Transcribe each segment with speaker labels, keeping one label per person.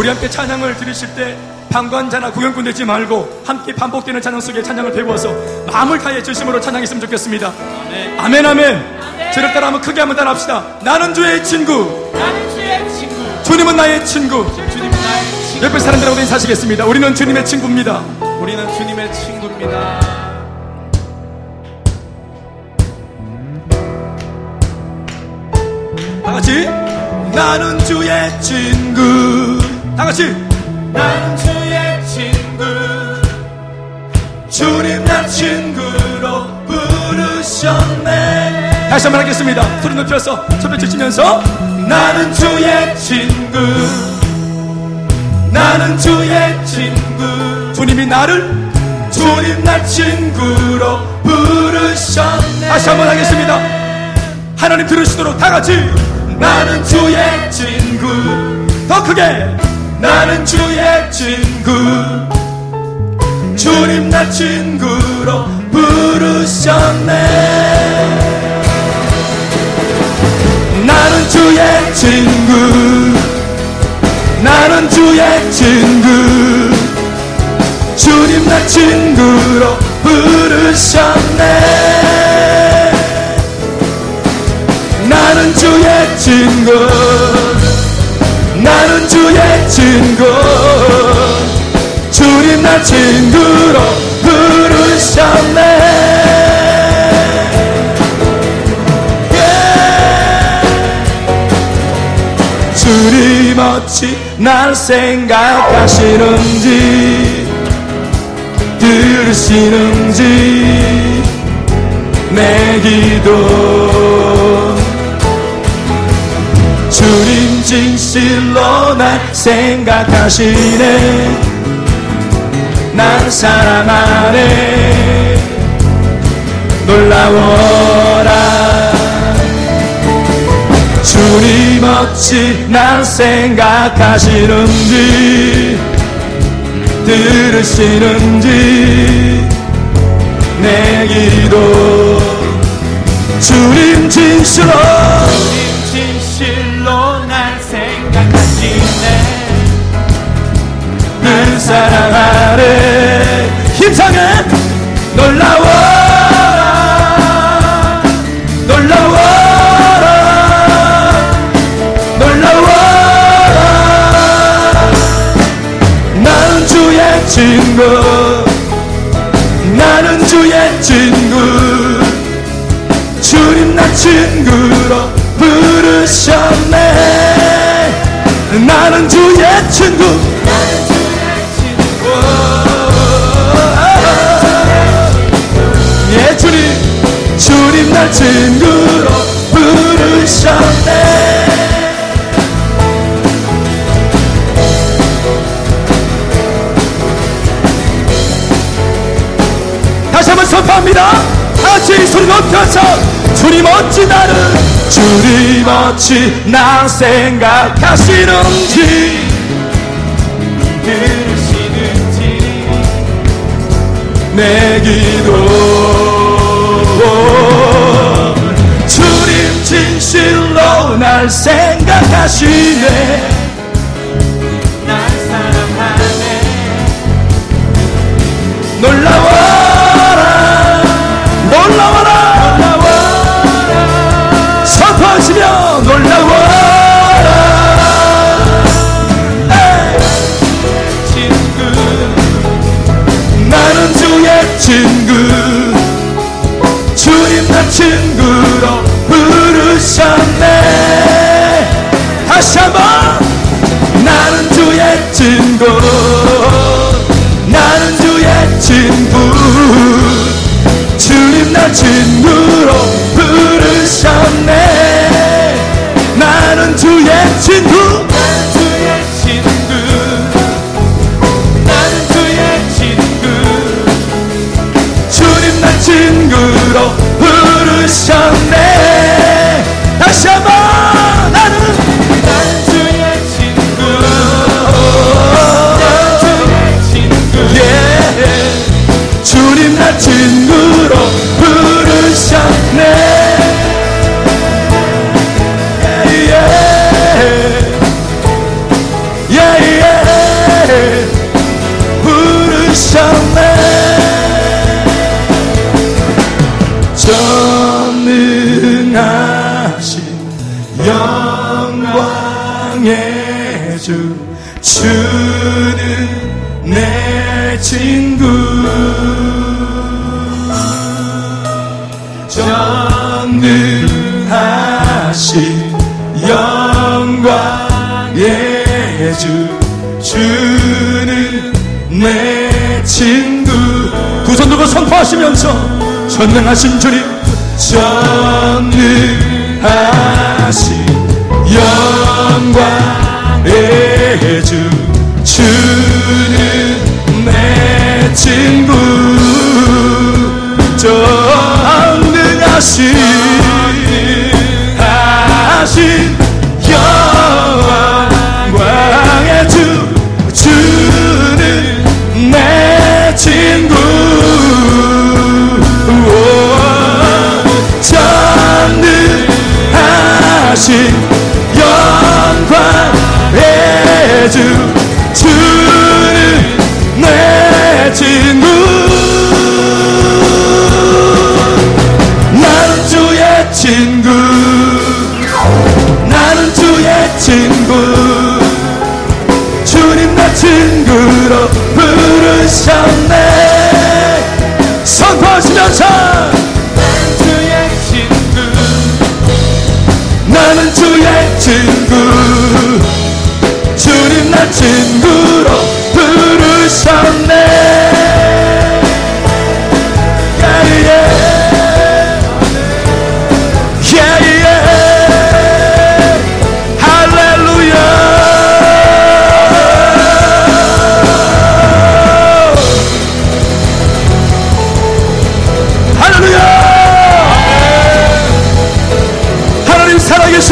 Speaker 1: 우리 함께 찬양을 들으실 때 방관자나 구경꾼 되지 말고 함께 반복되는 찬양 속에 찬양을 배워서 마음을 다해 진심으로 찬양했으면 좋겠습니다. 아멘 아멘. 저를 따라 한번 크게 한번 따라 합시다. 나는 주의 친구.
Speaker 2: 나는 주의 친구.
Speaker 1: 주님은 나의 친구.
Speaker 2: 주님은 나의 친구.
Speaker 1: 옆에 사람들하고 인사하시겠습니다. 우리는 주님의 친구입니다.
Speaker 2: 우리는 주님의 친구입니다.
Speaker 1: 다 같이 나는 주의 친구. 다 같이
Speaker 2: 나는 주의 친구.
Speaker 1: 주님 나 친구로 부르셨네. 다시 한번 하겠습니다. 소리 높여서 첫째 치면서 나는 주의 친구. 나는 주의 친구. 주님이 나를 주님 나 친구로 부르셨네. 다시 한번 하겠습니다. 하나님 들으시도록 다 같이 나는 주의 친구. 더 크게 나는 주의 친구. 주님 나 친구로 부르셨네. 나는 주의 친구. 나는 주의 친구. 주님 나 친구로 부르셨네. 나는 주의 친구 주의 친구 주님 나 친구로 부르셨네. 예. 주님 어찌 날 생각하시는지 들으시는지 내 기도 주님 진실로 날 생각하시네. 난 사랑하네. 놀라워라. 주님 어찌 날 생각하시는지 들으시는지 내 기도 친구 나는 주의 친구 주님 나 친구로 부르셨네. 나는 주의 친구 예 주님. 주님 날 친구로 부르셨네 선포합니다. 같이 소리 높여서 주님 어찌 나를 주님 어찌 나 생각하시는지.
Speaker 2: 들으시는지.
Speaker 1: 내 기도. 주님 진실로 날 생각하시네 전능하신 영광의 주 주는 내 친구. 두손 들고 선포하시면서 전능하신 주님 전능하신 영광의 주 주는 내 친구. 전 능하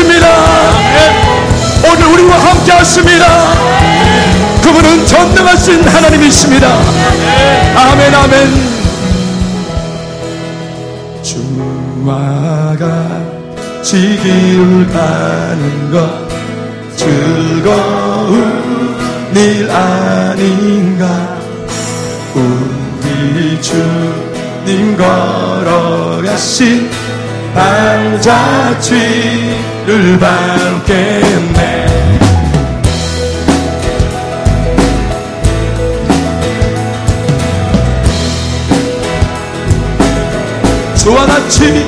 Speaker 1: 살아계십니다. 오늘 우리와 함께 하십니다. 그분은 전능하신 하나님이십니다. 아멘 아멘. 주와 같이 길 가는 것 즐거운 일 아닌가? 우리 주님 걸어가신 발자취 를 밟겠네. 주와 같이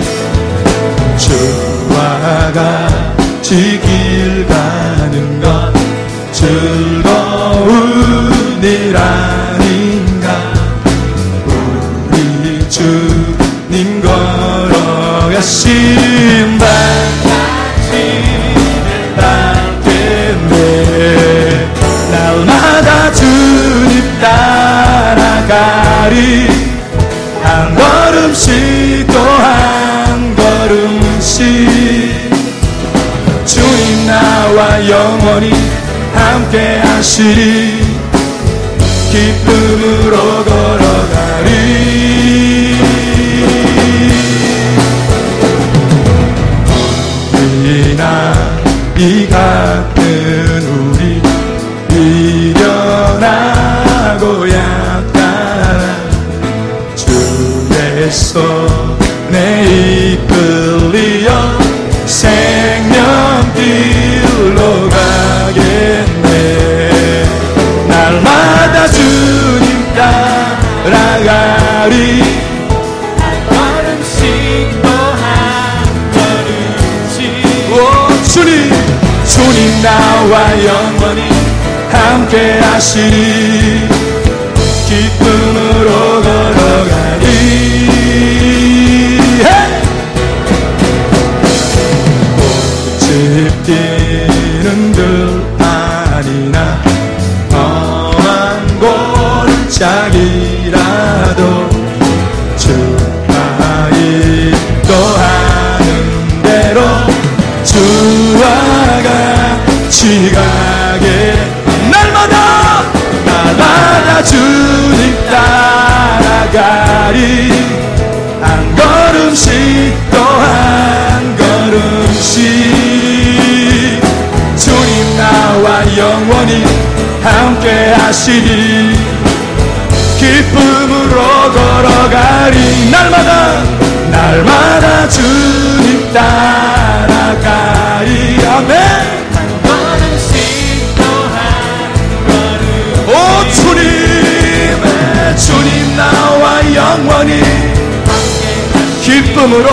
Speaker 1: 주와 같이 길 가는 것 즐거운 일 아닌가? 우리 주님 걸어가신 따라가리 한 걸음씩 또 한 걸음씩. 주님 나와 영원히 함께 하시리 함께 하시리 기쁨으로 걸어가리. 헤이! 꽃집 뛰는 들 아니나 험한 골짜기라도 주가 인도하는 대로 주와 같이 가 하시니 기쁨으로 걸어가리. 날마다 날마다 주님 따라가리. 아멘. 오 주님 주님 나와 영원히. 기쁨으로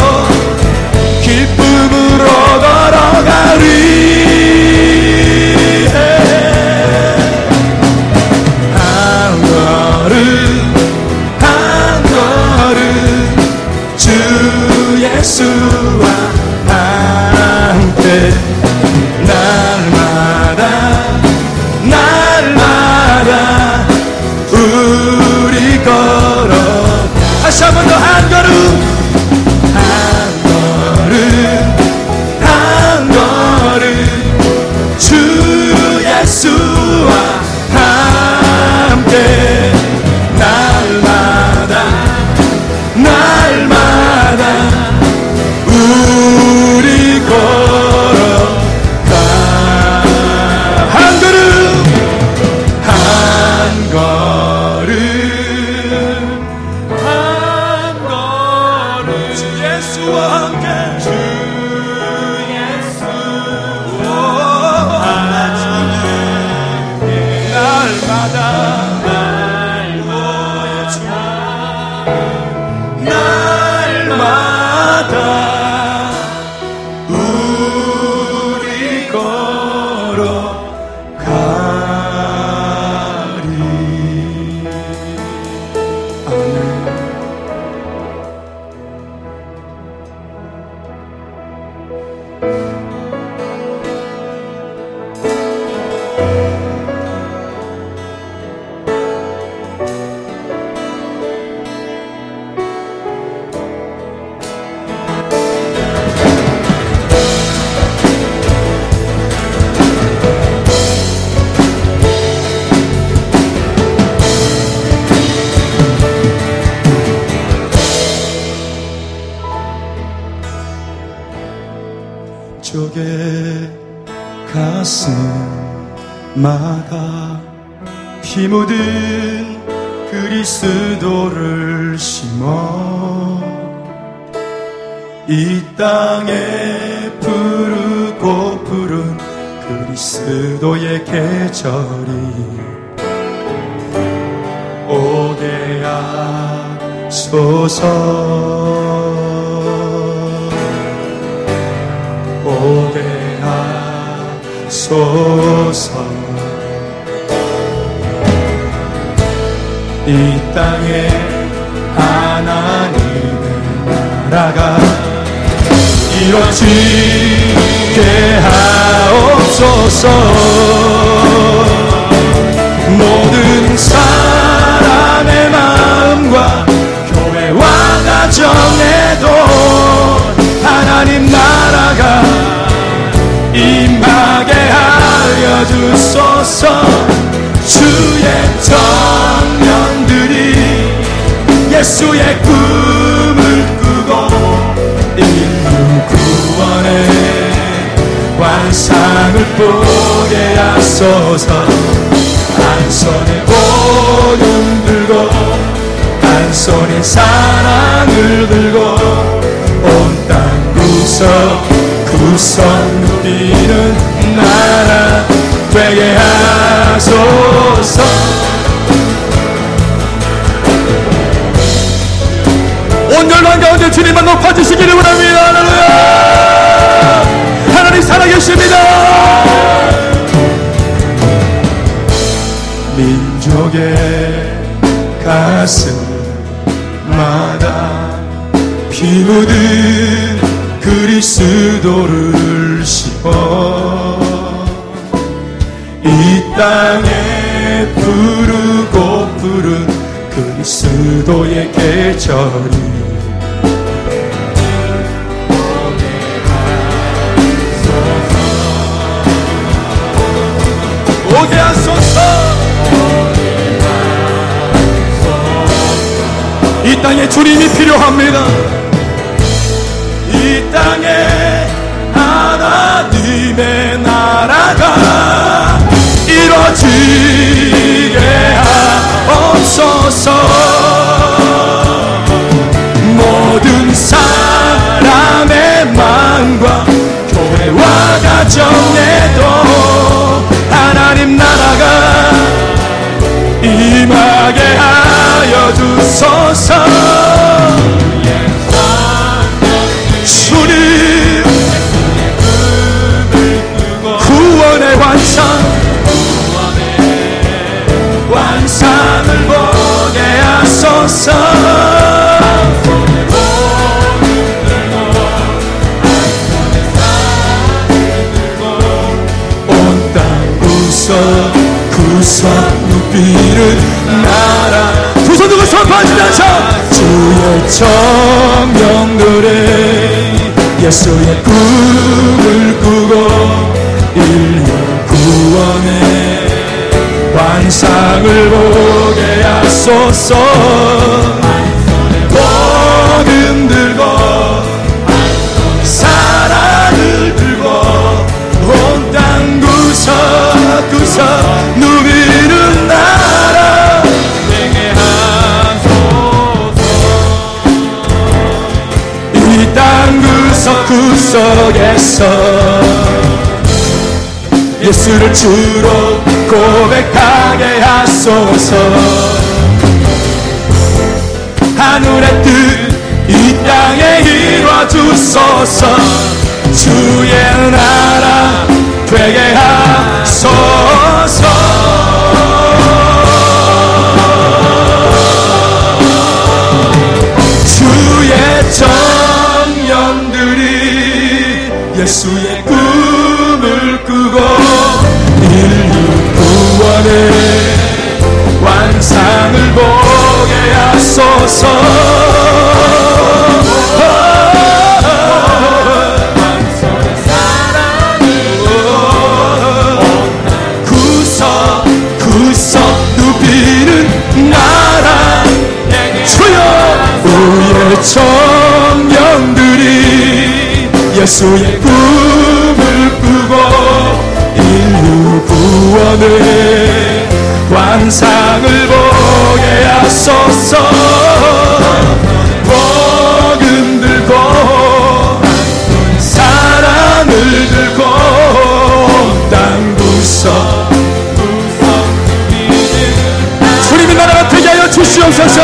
Speaker 1: 피 묻은 그리스도를 심어 이 땅에 푸르고 푸른 그리스도의 계절이 오게 하소서. 오게 하소서 이 땅에 하나님의 나라가 이루어지게 하옵소서 예수의 꿈을 꾸고 인류 구원의 완상을 보게 하소서. 한 손에 복음 들고 한 손에 사랑을 들고 온 땅 구석 구석 누비는 나라 되게 하소서 온 열방 가운데 주님만 높아주시기를 원합니다. 할렐루야! 하나님 살아계십니다. 민족의 가슴마다 피 묻은 그리스도를 심어 이 땅에 푸르고 푸른 그리스도의 계절이 오게 하소서. 이 땅에 주님이 필요합니다. 이 땅에 하나님의 나라가 이루어지게 하옵소서 주소서 주님 구원의 완성 완상을 보게 하소서. 구석 구석 들고 선포하시면서 주의 청명들의 예수의 꿈을 꾸고 인류 구원의 환상을 보게 하소서 구석구석에서 예수를 주로 고백하게 하소서. 하늘의 뜻 이 땅에 이루어 주소서. 주의 나라 되게 하소서 예수의 꿈을 꾸고 인류 구원의 완상을 보게 하소서. 구석 구석 예수의 꿈을 꾸고 가운데 환상을 보게 하소서. 복음 들고 사랑을 들고 땅 구석 주님의 나라가 되게 하여 주시옵소서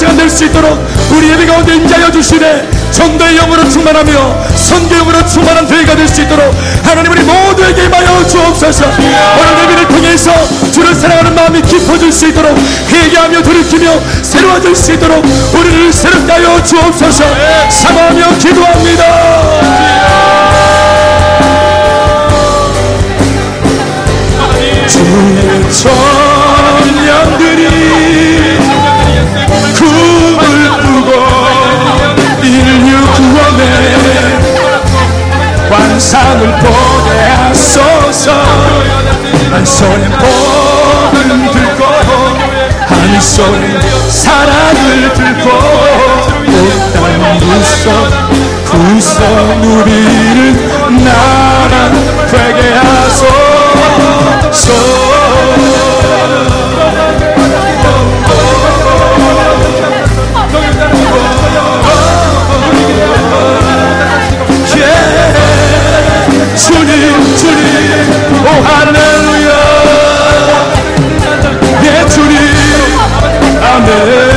Speaker 1: 시간 될 수 있도록 우리 예배 가운데 임자여 주시되 전도의 영으로 충만하며 선교영으로 충만한 대회가 될 수 있도록 하나님 우리 모두에게 임하여 주옵소서. 오늘 예배를 통해서 주를 사랑하는 마음이 깊어질 수 있도록 회개하며 돌이키며 새로워질 수 있도록 우리를 새롭게 하여 주옵소서. 사모하며 기도합니다. 주의 천 환상을 보게 하소서. 한 손에 복음 들고 한 손에 사랑을 들고 꽃땅 구석 구석 누리 주님 주님. 오 할렐루야. 예 주님. 아멘.